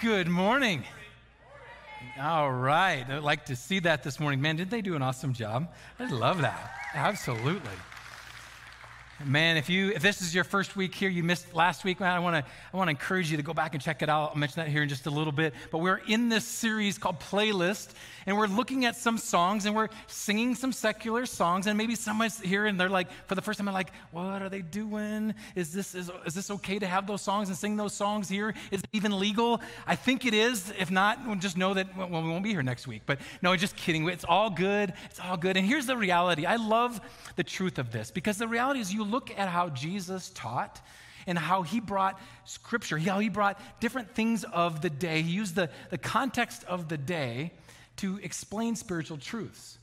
Good morning. All right. I'd like to see that this morning. Man, did they do an awesome job? I love that. Absolutely. Man, if you if this is your first week here, you missed last week, man, I want to I want to encourage you to go back and check it out. I'll mention that here in just a little bit. But we're in this series called Playlist, and we're looking at some songs and we're singing some secular songs. And maybe someone's here and they're like, for the first time, they're like, what are they doing? Is this is, is this okay to have those songs and sing those songs here? Is it even legal? I think it is. If not, we'll just know that well, we won't be here next week. But no, just kidding. It's all good. It's all good. And here's the reality. I love the truth of this because the reality is you look at how Jesus taught and how he brought scripture, how he brought different things of the day. He used the, the context of the day to explain spiritual truths.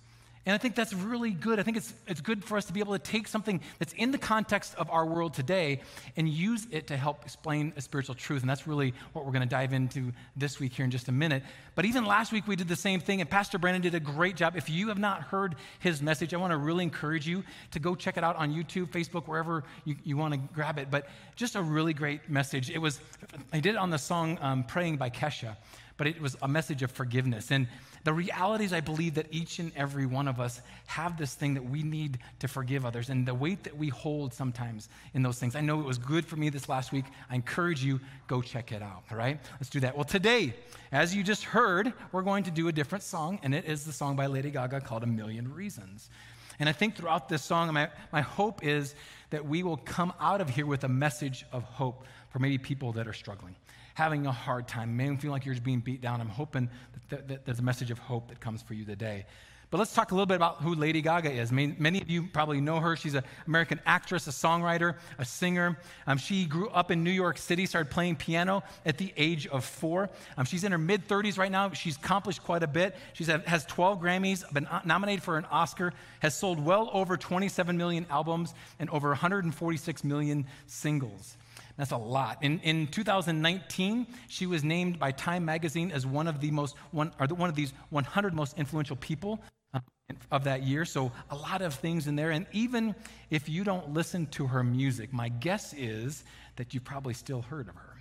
And I think that's really good. I think it's, it's good for us to be able to take something that's in the context of our world today and use it to help explain a spiritual truth. And that's really what we're going to dive into this week here in just a minute. But even last week, we did the same thing, and Pastor Brandon did a great job. If you have not heard his message, I want to really encourage you to go check it out on YouTube, Facebook, wherever you, you want to grab it. But just a really great message. It was, I did it on the song um, Praying by Kesha, but it was a message of forgiveness. And the reality is, I believe that each and every one of us have this thing that we need to forgive others and the weight that we hold sometimes in those things. I know it was good for me this last week. I encourage you, go check it out, all right? Let's do that. Well, today, as you just heard, we're going to do a different song, and it is the song by Lady Gaga called A Million Reasons. And I think throughout this song, my, my hope is that we will come out of here with a message of hope for maybe people that are struggling having a hard time, maybe feel like you're just being beat down, I'm hoping that, that there's a message of hope that comes for you today. But let's talk a little bit about who Lady Gaga is. Many of you probably know her. She's an American actress, a songwriter, a singer. Um, she grew up in New York City, started playing piano at the age of four. Um, she's in her mid 30s right now. She's accomplished quite a bit. She has 12 Grammys, been nominated for an Oscar, has sold well over 27 million albums, and over 146 million singles. That's a lot. In, in 2019, she was named by Time Magazine as one of the most one or one of these 100 most influential people uh, of that year. So a lot of things in there. And even if you don't listen to her music, my guess is that you probably still heard of her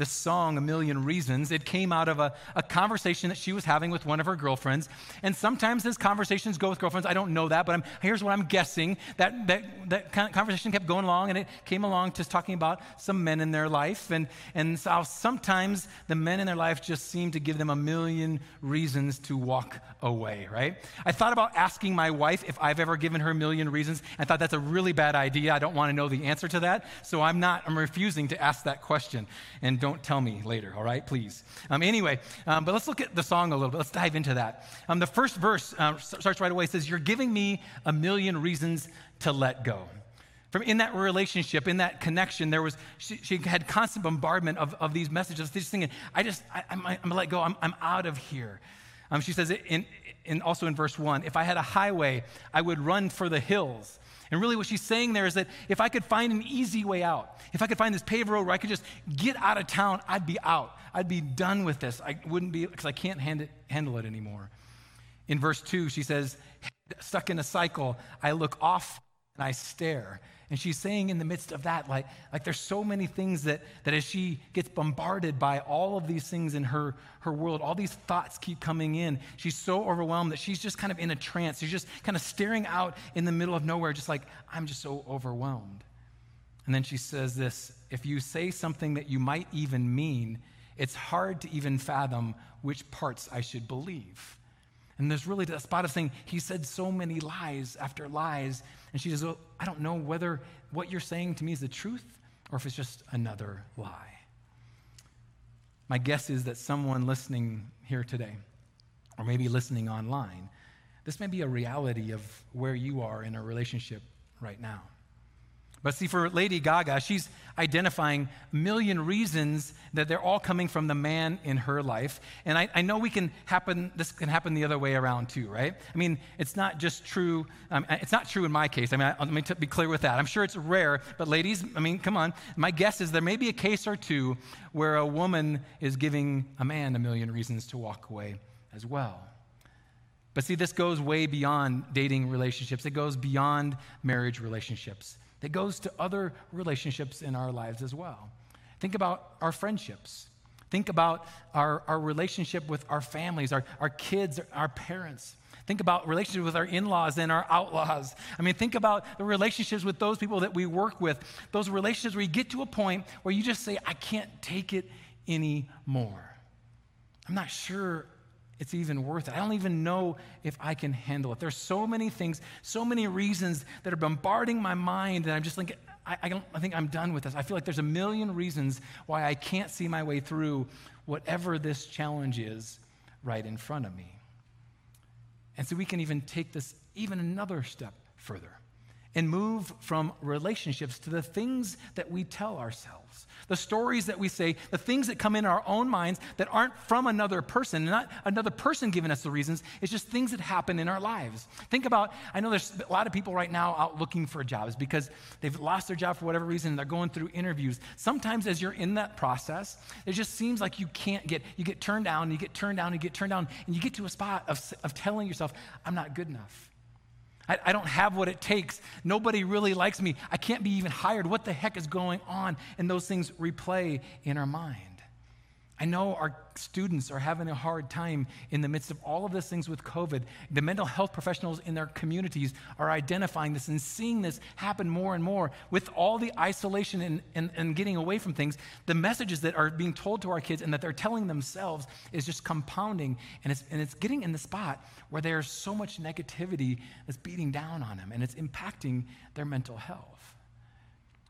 the song A Million Reasons, it came out of a, a conversation that she was having with one of her girlfriends. And sometimes as conversations go with girlfriends, I don't know that, but I'm, here's what I'm guessing. That, that, that conversation kept going along, and it came along just talking about some men in their life. And, and so sometimes the men in their life just seem to give them a million reasons to walk away, right? I thought about asking my wife if I've ever given her a million reasons. I thought that's a really bad idea. I don't want to know the answer to that. So I'm not, I'm refusing to ask that question. And don't don't tell me later, all right? Please. Um, anyway, um, but let's look at the song a little bit. Let's dive into that. Um, the first verse uh, starts right away. It says, You're giving me a million reasons to let go. From in that relationship, in that connection, there was she, she had constant bombardment of, of these messages. This thinking, I just, I, am gonna let go. I'm, I'm out of here. Um, she says, in, in, also in verse one, if I had a highway, I would run for the hills. And really, what she's saying there is that if I could find an easy way out, if I could find this paved road where I could just get out of town, I'd be out. I'd be done with this. I wouldn't be, because I can't hand it, handle it anymore. In verse 2, she says, Stuck in a cycle, I look off and I stare. And she's saying in the midst of that, like, like there's so many things that, that as she gets bombarded by all of these things in her, her world, all these thoughts keep coming in. She's so overwhelmed that she's just kind of in a trance. She's just kind of staring out in the middle of nowhere, just like, I'm just so overwhelmed. And then she says this if you say something that you might even mean, it's hard to even fathom which parts I should believe. And there's really a spot of saying, he said so many lies after lies. And she says, well, I don't know whether what you're saying to me is the truth or if it's just another lie. My guess is that someone listening here today, or maybe listening online, this may be a reality of where you are in a relationship right now. But see, for Lady Gaga, she's identifying a million reasons that they're all coming from the man in her life. And I, I, know we can happen, this can happen the other way around too, right? I mean, it's not just true, um, it's not true in my case. I mean, I, let me t- be clear with that. I'm sure it's rare, but ladies, I mean, come on. My guess is there may be a case or two where a woman is giving a man a million reasons to walk away as well. But see, this goes way beyond dating relationships, it goes beyond marriage relationships that goes to other relationships in our lives as well. Think about our friendships. Think about our, our relationship with our families, our, our kids, our parents. Think about relationships with our in laws and our outlaws. I mean, think about the relationships with those people that we work with, those relationships where you get to a point where you just say, I can't take it anymore. I'm not sure it's even worth it. I don't even know if I can handle it. There's so many things, so many reasons that are bombarding my mind, and I'm just like, I, I, I think I'm done with this. I feel like there's a million reasons why I can't see my way through whatever this challenge is right in front of me. And so we can even take this even another step further and move from relationships to the things that we tell ourselves, the stories that we say, the things that come in our own minds that aren't from another person, not another person giving us the reasons. It's just things that happen in our lives. Think about, I know there's a lot of people right now out looking for jobs because they've lost their job for whatever reason and they're going through interviews. Sometimes as you're in that process, it just seems like you can't get, you get turned down, you get turned down, you get turned down, and you get to a spot of, of telling yourself, I'm not good enough. I, I don't have what it takes. Nobody really likes me. I can't be even hired. What the heck is going on? And those things replay in our mind. I know our students are having a hard time in the midst of all of these things with COVID. The mental health professionals in their communities are identifying this and seeing this happen more and more. With all the isolation and, and, and getting away from things, the messages that are being told to our kids and that they're telling themselves is just compounding. And it's, and it's getting in the spot where there's so much negativity that's beating down on them and it's impacting their mental health.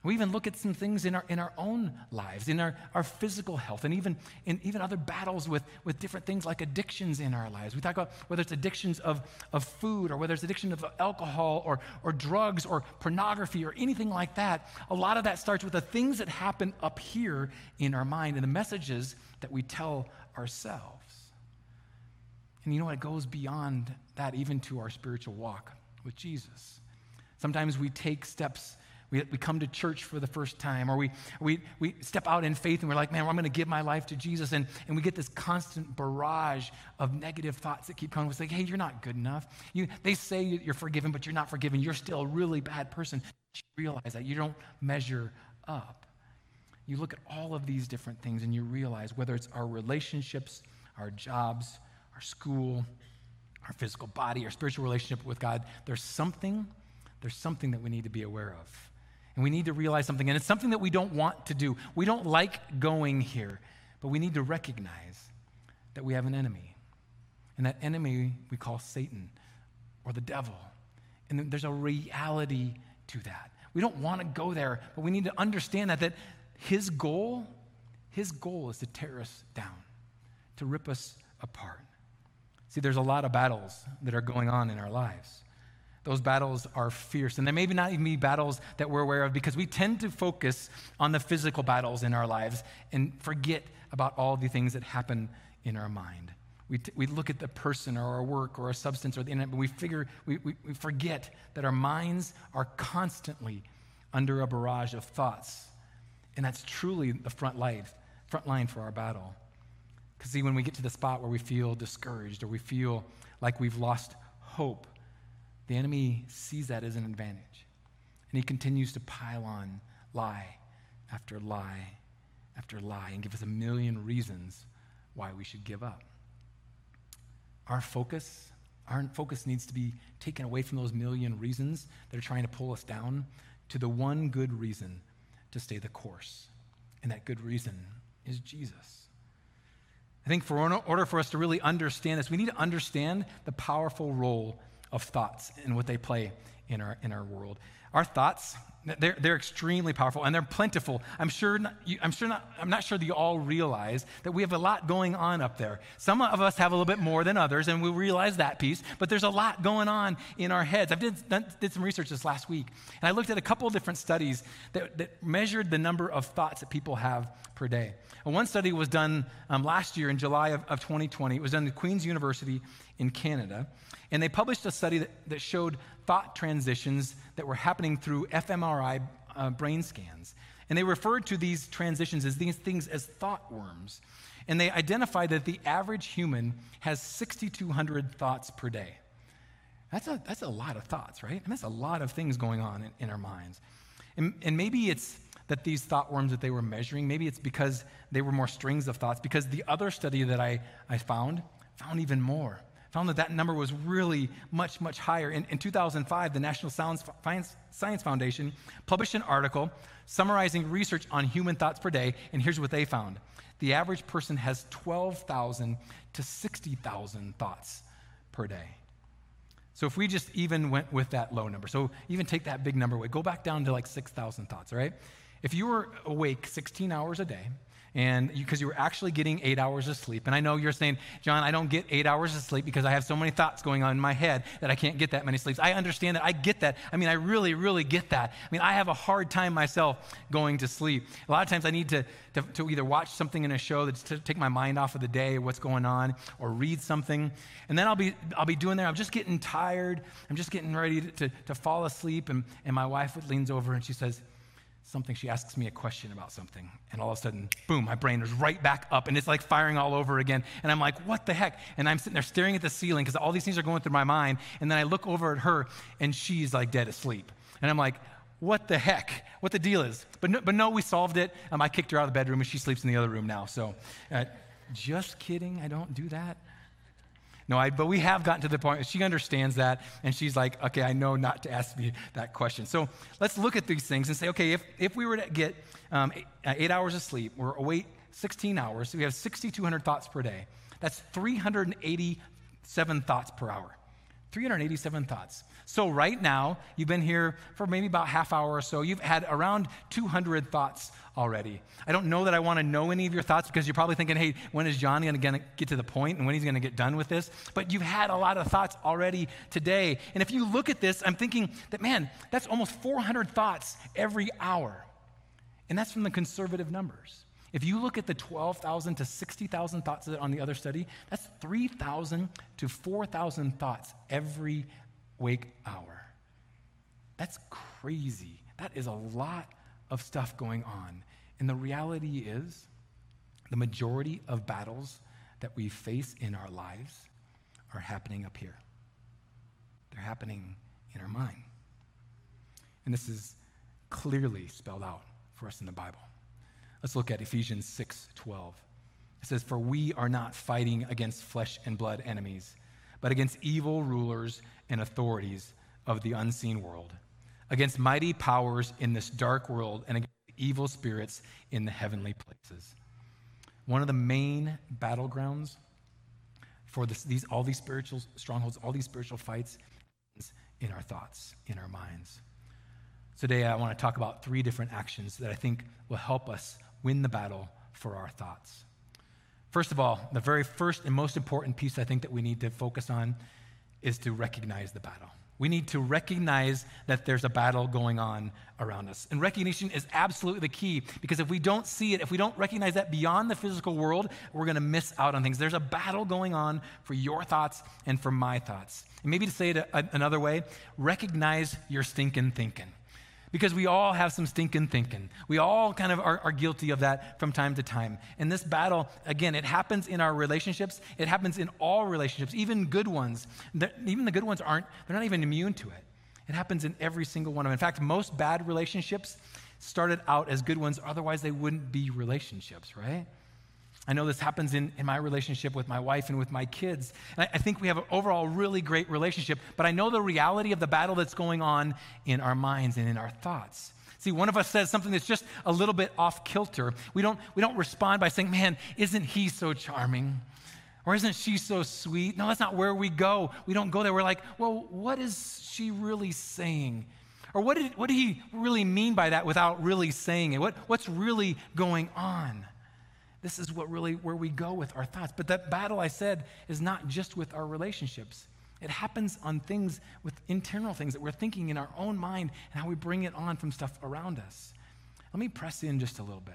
We even look at some things in our, in our own lives, in our, our physical health, and even in even other battles with, with different things like addictions in our lives. We talk about whether it's addictions of, of food or whether it's addiction of alcohol or, or drugs or pornography or anything like that. A lot of that starts with the things that happen up here in our mind and the messages that we tell ourselves. And you know what? It goes beyond that, even to our spiritual walk with Jesus. Sometimes we take steps we, we come to church for the first time, or we, we, we step out in faith and we're like, man, I'm going to give my life to Jesus. And, and we get this constant barrage of negative thoughts that keep coming. We say, hey, you're not good enough. You, they say you're forgiven, but you're not forgiven. You're still a really bad person. You realize that. You don't measure up. You look at all of these different things and you realize whether it's our relationships, our jobs, our school, our physical body, our spiritual relationship with God, there's something, there's something that we need to be aware of. And we need to realize something, and it's something that we don't want to do. We don't like going here, but we need to recognize that we have an enemy. And that enemy we call Satan or the devil. And there's a reality to that. We don't want to go there, but we need to understand that, that his goal, his goal is to tear us down, to rip us apart. See, there's a lot of battles that are going on in our lives. Those battles are fierce. And they may not even be battles that we're aware of because we tend to focus on the physical battles in our lives and forget about all the things that happen in our mind. We, t- we look at the person or our work or a substance or the internet, but we figure, we, we, we forget that our minds are constantly under a barrage of thoughts. And that's truly the front line, front line for our battle. Because see, when we get to the spot where we feel discouraged or we feel like we've lost hope, the enemy sees that as an advantage. And he continues to pile on lie after lie after lie and give us a million reasons why we should give up. Our focus, our focus needs to be taken away from those million reasons that are trying to pull us down to the one good reason to stay the course. And that good reason is Jesus. I think for order for us to really understand this, we need to understand the powerful role of thoughts and what they play in our, in our world. Our thoughts, they're, they're extremely powerful and they're plentiful. I'm sure, not, you, I'm, sure not, I'm not sure that you all realize that we have a lot going on up there. Some of us have a little bit more than others, and we realize that piece, but there's a lot going on in our heads. I did, did some research this last week, and I looked at a couple of different studies that, that measured the number of thoughts that people have per day. And one study was done um, last year in July of, of 2020. It was done at Queen's University in Canada. And they published a study that, that showed thought transitions that were happening through fMRI uh, brain scans. And they referred to these transitions as these things as thought worms. And they identified that the average human has 6,200 thoughts per day. That's a, that's a lot of thoughts, right? And that's a lot of things going on in, in our minds. And, and maybe it's that these thought worms that they were measuring, maybe it's because they were more strings of thoughts, because the other study that I, I found found even more. Found that that number was really much, much higher. In, in 2005, the National Science, Foundation published an article summarizing research on human thoughts per day, and here's what they found. The average person has 12,000 to 60,000 thoughts per day. So if we just even went with that low number, so even take that big number away, go back down to like 6,000 thoughts, all right? If you were awake 16 hours a day, and because you, you, were actually getting eight hours of sleep. And I know you're saying, John, I don't get eight hours of sleep because I have so many thoughts going on in my head that I can't get that many sleeps. I understand that. I get that. I mean, I really, really get that. I mean, I have a hard time myself going to sleep. A lot of times I need to, to, to either watch something in a show that's to take my mind off of the day, what's going on, or read something. And then I'll be, I'll be doing there. I'm just getting tired. I'm just getting ready to, to, to fall asleep. And, and my wife leans over and she says, something, she asks me a question about something, and all of a sudden, boom, my brain is right back up, and it's like firing all over again. And I'm like, what the heck? And I'm sitting there staring at the ceiling because all these things are going through my mind. And then I look over at her, and she's like dead asleep. And I'm like, what the heck? What the deal is? But no, but no we solved it. Um, I kicked her out of the bedroom, and she sleeps in the other room now. So, uh, just kidding. I don't do that. No, I, but we have gotten to the point, she understands that, and she's like, okay, I know not to ask me that question. So let's look at these things and say, okay, if, if we were to get um, eight, uh, eight hours of sleep, we're awake 16 hours, so we have 6,200 thoughts per day. That's 387 thoughts per hour. 387 thoughts. So, right now, you've been here for maybe about half hour or so. You've had around 200 thoughts already. I don't know that I want to know any of your thoughts because you're probably thinking, hey, when is John going to get to the point and when he's going to get done with this? But you've had a lot of thoughts already today. And if you look at this, I'm thinking that, man, that's almost 400 thoughts every hour. And that's from the conservative numbers. If you look at the 12,000 to 60,000 thoughts on the other study, that's 3,000 to 4,000 thoughts every wake hour. That's crazy. That is a lot of stuff going on. And the reality is, the majority of battles that we face in our lives are happening up here. They're happening in our mind. And this is clearly spelled out for us in the Bible. Let's look at Ephesians 6:12. It says, For we are not fighting against flesh and blood enemies, but against evil rulers and authorities of the unseen world, against mighty powers in this dark world, and against evil spirits in the heavenly places. One of the main battlegrounds for this, these, all these spiritual strongholds, all these spiritual fights, is in our thoughts, in our minds. Today, I want to talk about three different actions that I think will help us win the battle for our thoughts. First of all, the very first and most important piece I think that we need to focus on is to recognize the battle. We need to recognize that there's a battle going on around us. And recognition is absolutely the key because if we don't see it, if we don't recognize that beyond the physical world, we're going to miss out on things. There's a battle going on for your thoughts and for my thoughts. And maybe to say it another way, recognize your stinking thinking. Because we all have some stinking thinking. We all kind of are, are, guilty of that from time to time. And this battle, again, it happens in our relationships. It happens in all relationships, even good ones. even the good ones aren't, they're not even immune to it. It happens in every single one of them. In fact, most bad relationships started out as good ones, otherwise, they wouldn't be relationships, right? I know this happens in, in my relationship with my wife and with my kids. I, I think we have an overall really great relationship, but I know the reality of the battle that's going on in our minds and in our thoughts. See, one of us says something that's just a little bit off kilter. We don't, we don't respond by saying, Man, isn't he so charming? Or isn't she so sweet? No, that's not where we go. We don't go there. We're like, Well, what is she really saying? Or what did, what did he really mean by that without really saying it? What, what's really going on? This is what really where we go with our thoughts. But that battle I said is not just with our relationships. It happens on things with internal things that we're thinking in our own mind and how we bring it on from stuff around us. Let me press in just a little bit.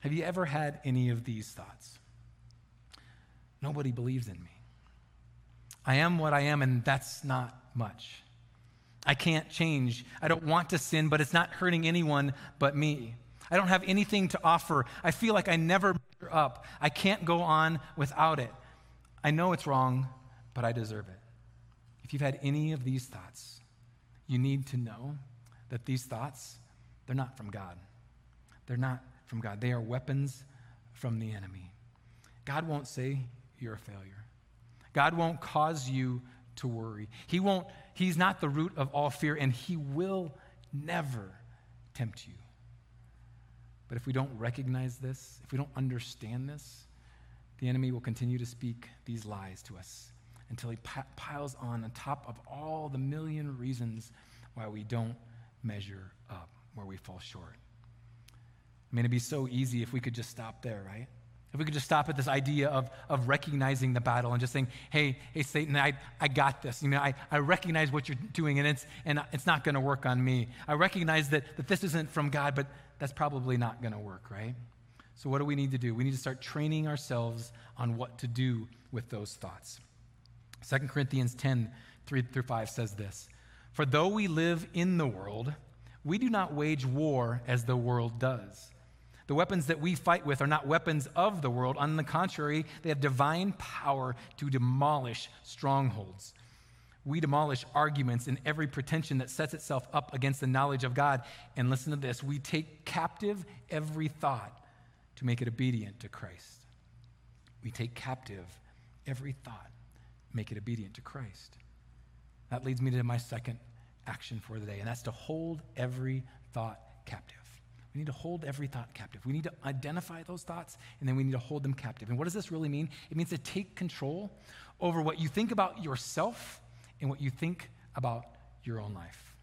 Have you ever had any of these thoughts? Nobody believes in me. I am what I am, and that's not much. I can't change. I don't want to sin, but it's not hurting anyone but me. I don't have anything to offer. I feel like I never measure up. I can't go on without it. I know it's wrong, but I deserve it. If you've had any of these thoughts, you need to know that these thoughts, they're not from God. They're not from God, they are weapons from the enemy. God won't say you're a failure. God won't cause you to worry. He won't, he's not the root of all fear, and he will never tempt you. But if we don't recognize this, if we don't understand this, the enemy will continue to speak these lies to us until he piles on on top of all the million reasons why we don't measure up, where we fall short. I mean, it'd be so easy if we could just stop there, right? If we could just stop at this idea of, of recognizing the battle and just saying, hey, hey, Satan, I, I got this. You know, I, I recognize what you're doing and it's, and it's not going to work on me. I recognize that, that this isn't from God, but that's probably not going to work, right? So, what do we need to do? We need to start training ourselves on what to do with those thoughts. 2 Corinthians 10 3 through 5 says this For though we live in the world, we do not wage war as the world does. The weapons that we fight with are not weapons of the world. On the contrary, they have divine power to demolish strongholds. We demolish arguments and every pretension that sets itself up against the knowledge of God. And listen to this we take captive every thought to make it obedient to Christ. We take captive every thought, make it obedient to Christ. That leads me to my second action for the day, and that's to hold every thought captive. We need to hold every thought captive. We need to identify those thoughts, and then we need to hold them captive. And what does this really mean? It means to take control over what you think about yourself and what you think about your own life.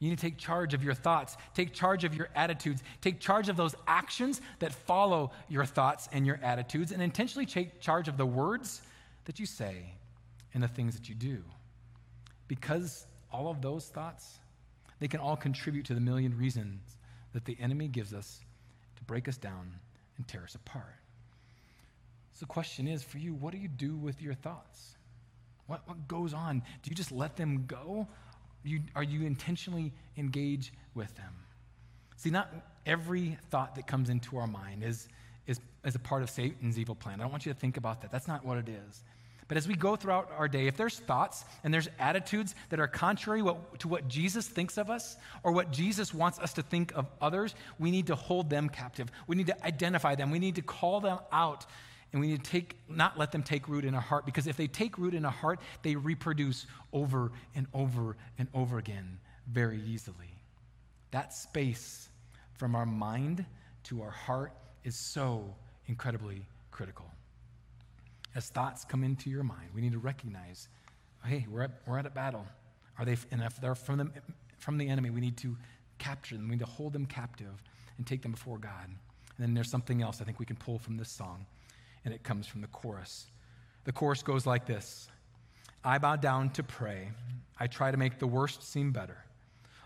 You need to take charge of your thoughts, take charge of your attitudes, take charge of those actions that follow your thoughts and your attitudes, and intentionally take charge of the words that you say and the things that you do. Because all of those thoughts, they can all contribute to the million reasons that the enemy gives us to break us down and tear us apart. So, the question is for you, what do you do with your thoughts? What, what goes on? Do you just let them go? You, are you intentionally engaged with them? See, not every thought that comes into our mind is, is, is a part of Satan's evil plan. I don't want you to think about that. That's not what it is. But as we go throughout our day, if there's thoughts and there's attitudes that are contrary what, to what Jesus thinks of us or what Jesus wants us to think of others, we need to hold them captive. We need to identify them. We need to call them out and we need to take, not let them take root in our heart, because if they take root in our heart, they reproduce over and over and over again very easily. That space from our mind to our heart is so incredibly critical. As thoughts come into your mind, we need to recognize hey, we're at, we're at a battle. Are they, and if they're from the, from the enemy, we need to capture them. We need to hold them captive and take them before God. And then there's something else I think we can pull from this song and it comes from the chorus. The chorus goes like this I bow down to pray. I try to make the worst seem better.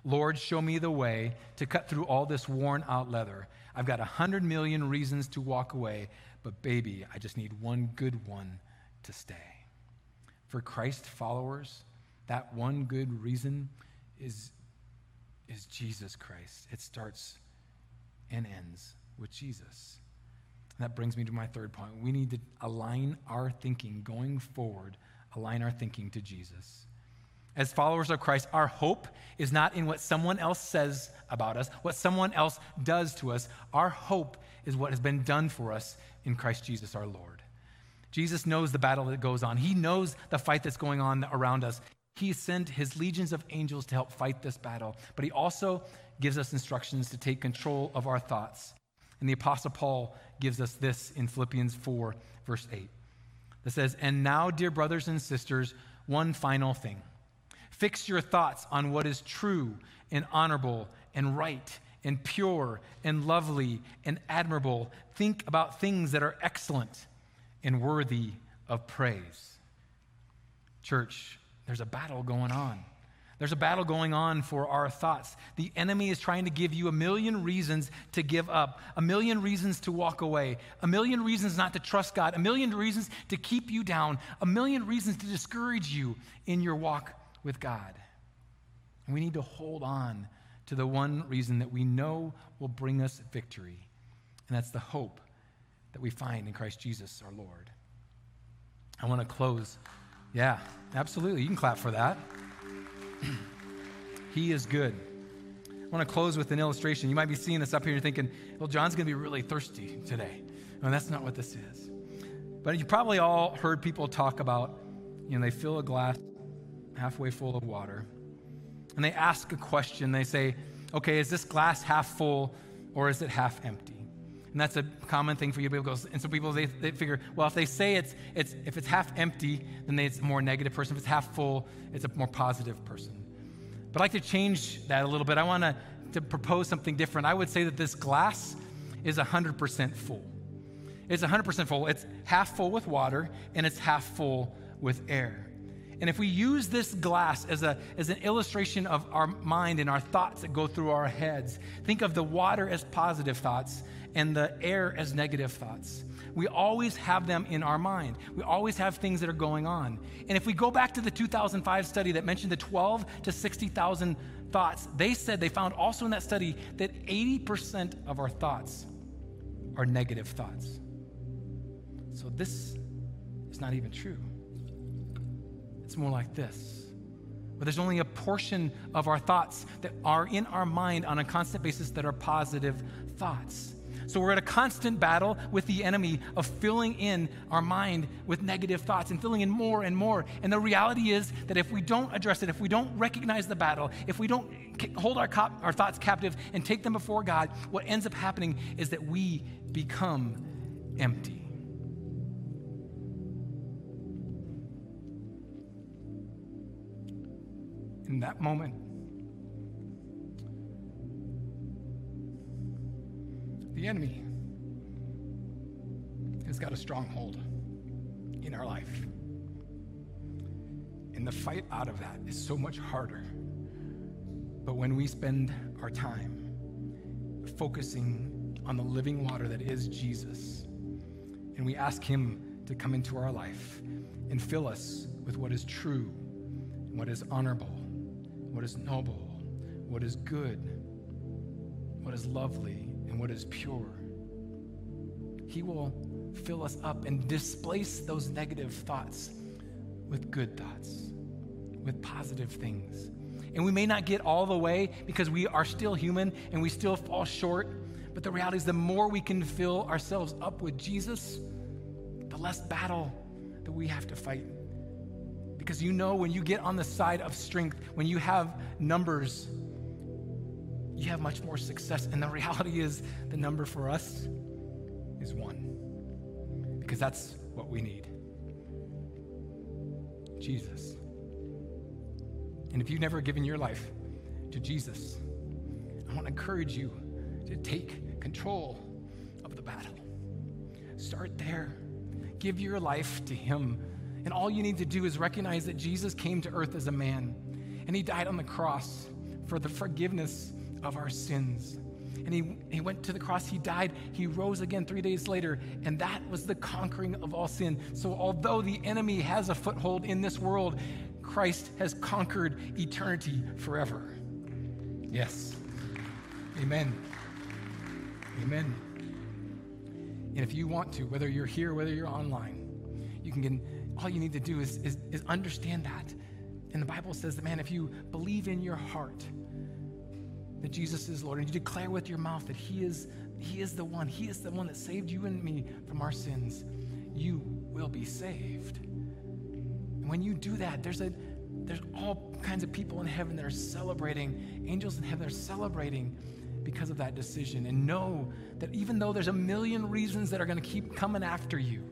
Lord, show me the way to cut through all this worn out leather. I've got a hundred million reasons to walk away, but baby, I just need one good one to stay. For Christ followers, that one good reason is, is Jesus Christ. It starts and ends with Jesus. That brings me to my third point. We need to align our thinking going forward, align our thinking to Jesus. As followers of Christ, our hope is not in what someone else says about us, what someone else does to us. Our hope is what has been done for us in Christ Jesus our Lord. Jesus knows the battle that goes on, He knows the fight that's going on around us. He sent His legions of angels to help fight this battle, but He also gives us instructions to take control of our thoughts. And the Apostle Paul gives us this in Philippians 4, verse 8. That says, And now, dear brothers and sisters, one final thing. Fix your thoughts on what is true and honorable and right and pure and lovely and admirable. Think about things that are excellent and worthy of praise. Church, there's a battle going on. There's a battle going on for our thoughts. The enemy is trying to give you a million reasons to give up, a million reasons to walk away, a million reasons not to trust God, a million reasons to keep you down, a million reasons to discourage you in your walk with God. And we need to hold on to the one reason that we know will bring us victory, and that's the hope that we find in Christ Jesus our Lord. I want to close. Yeah, absolutely. You can clap for that. he is good. I want to close with an illustration. You might be seeing this up here and thinking, well, John's going to be really thirsty today. And that's not what this is. But you probably all heard people talk about, you know, they fill a glass halfway full of water and they ask a question. They say, okay, is this glass half full or is it half empty? And that's a common thing for you people. And so people they, they figure, well, if they say it's it's if it's half empty, then it's a more negative person. If it's half full, it's a more positive person. But I'd like to change that a little bit. I want to to propose something different. I would say that this glass is 100% full. It's 100% full. It's half full with water and it's half full with air. And if we use this glass as, a, as an illustration of our mind and our thoughts that go through our heads, think of the water as positive thoughts and the air as negative thoughts. We always have them in our mind. We always have things that are going on. And if we go back to the 2005 study that mentioned the 12 to 60,000 thoughts, they said they found also in that study that 80% of our thoughts are negative thoughts. So this is not even true. It's more like this. But there's only a portion of our thoughts that are in our mind on a constant basis that are positive thoughts. So we're at a constant battle with the enemy of filling in our mind with negative thoughts and filling in more and more. And the reality is that if we don't address it, if we don't recognize the battle, if we don't hold our, cop, our thoughts captive and take them before God, what ends up happening is that we become empty. in that moment. The enemy has got a stronghold in our life. And the fight out of that is so much harder. But when we spend our time focusing on the living water that is Jesus, and we ask Him to come into our life and fill us with what is true, what is honorable, what is noble, what is good, what is lovely, and what is pure. He will fill us up and displace those negative thoughts with good thoughts, with positive things. And we may not get all the way because we are still human and we still fall short. But the reality is, the more we can fill ourselves up with Jesus, the less battle that we have to fight because you know when you get on the side of strength, when you have numbers, you have much more success. And the reality is, the number for us is one. Because that's what we need Jesus. And if you've never given your life to Jesus, I want to encourage you to take control of the battle. Start there. Give your life to Him and all you need to do is recognize that Jesus came to earth as a man and he died on the cross for the forgiveness of our sins. And he, he went to the cross, he died, he rose again three days later, and that was the conquering of all sin. So, although the enemy has a foothold in this world, Christ has conquered eternity forever. Yes. Amen. Amen. And if you want to, whether you're here, whether you're online, you can get all you need to do is, is, is understand that. And the Bible says that, man, if you believe in your heart that Jesus is Lord and you declare with your mouth that He is, he is the one, He is the one that saved you and me from our sins, you will be saved. And when you do that, there's a there's all kinds of people in heaven that are celebrating, angels in heaven are celebrating because of that decision. And know that even though there's a million reasons that are going to keep coming after you,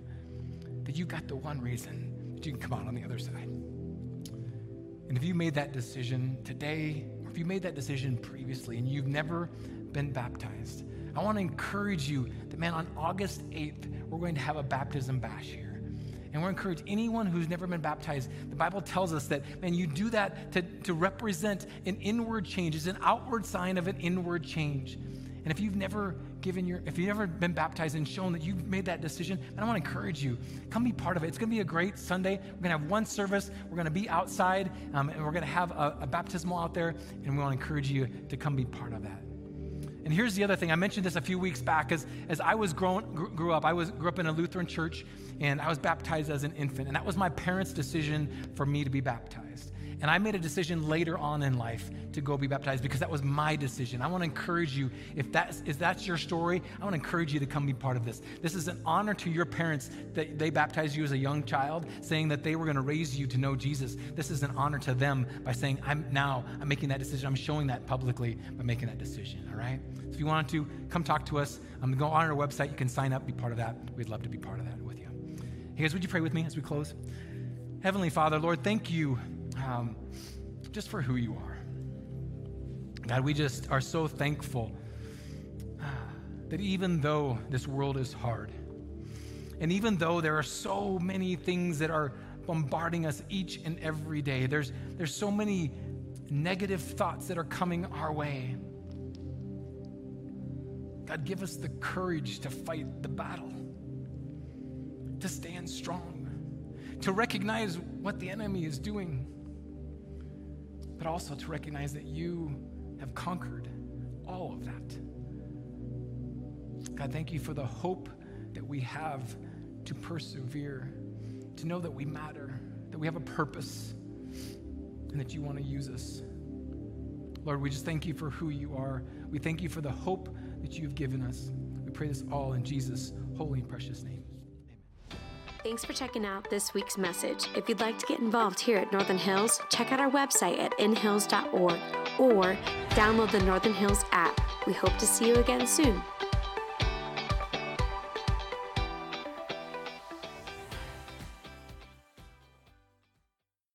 that you got the one reason that you can come out on the other side. And if you made that decision today, if you made that decision previously and you've never been baptized, I want to encourage you that, man, on August 8th, we're going to have a baptism bash here. And we're encourage anyone who's never been baptized. The Bible tells us that, man, you do that to, to represent an inward change. It's an outward sign of an inward change. And if you've never given your, if you've never been baptized and shown that you've made that decision, I want to encourage you. Come be part of it. It's going to be a great Sunday. We're going to have one service. We're going to be outside, um, and we're going to have a, a baptismal out there, and we want to encourage you to come be part of that. And here's the other thing. I mentioned this a few weeks back. As, as I was grown, grew up, I was, grew up in a Lutheran church, and I was baptized as an infant. And that was my parents' decision for me to be baptized. And I made a decision later on in life to go be baptized because that was my decision. I want to encourage you, if that's, if that's your story, I want to encourage you to come be part of this. This is an honor to your parents that they baptized you as a young child, saying that they were going to raise you to know Jesus. This is an honor to them by saying, I'm now, I'm making that decision. I'm showing that publicly by making that decision, all right? So if you wanted to, come talk to us. I'm um, go on our website. You can sign up, be part of that. We'd love to be part of that with you. Hey guys, would you pray with me as we close? Heavenly Father, Lord, thank you um, just for who you are. God, we just are so thankful uh, that even though this world is hard, and even though there are so many things that are bombarding us each and every day, there's, there's so many negative thoughts that are coming our way. God, give us the courage to fight the battle, to stand strong, to recognize what the enemy is doing but also to recognize that you have conquered all of that. God, thank you for the hope that we have to persevere, to know that we matter, that we have a purpose, and that you want to use us. Lord, we just thank you for who you are. We thank you for the hope that you've given us. We pray this all in Jesus' holy and precious name. Thanks for checking out this week's message. If you'd like to get involved here at Northern Hills, check out our website at inhills.org or download the Northern Hills app. We hope to see you again soon.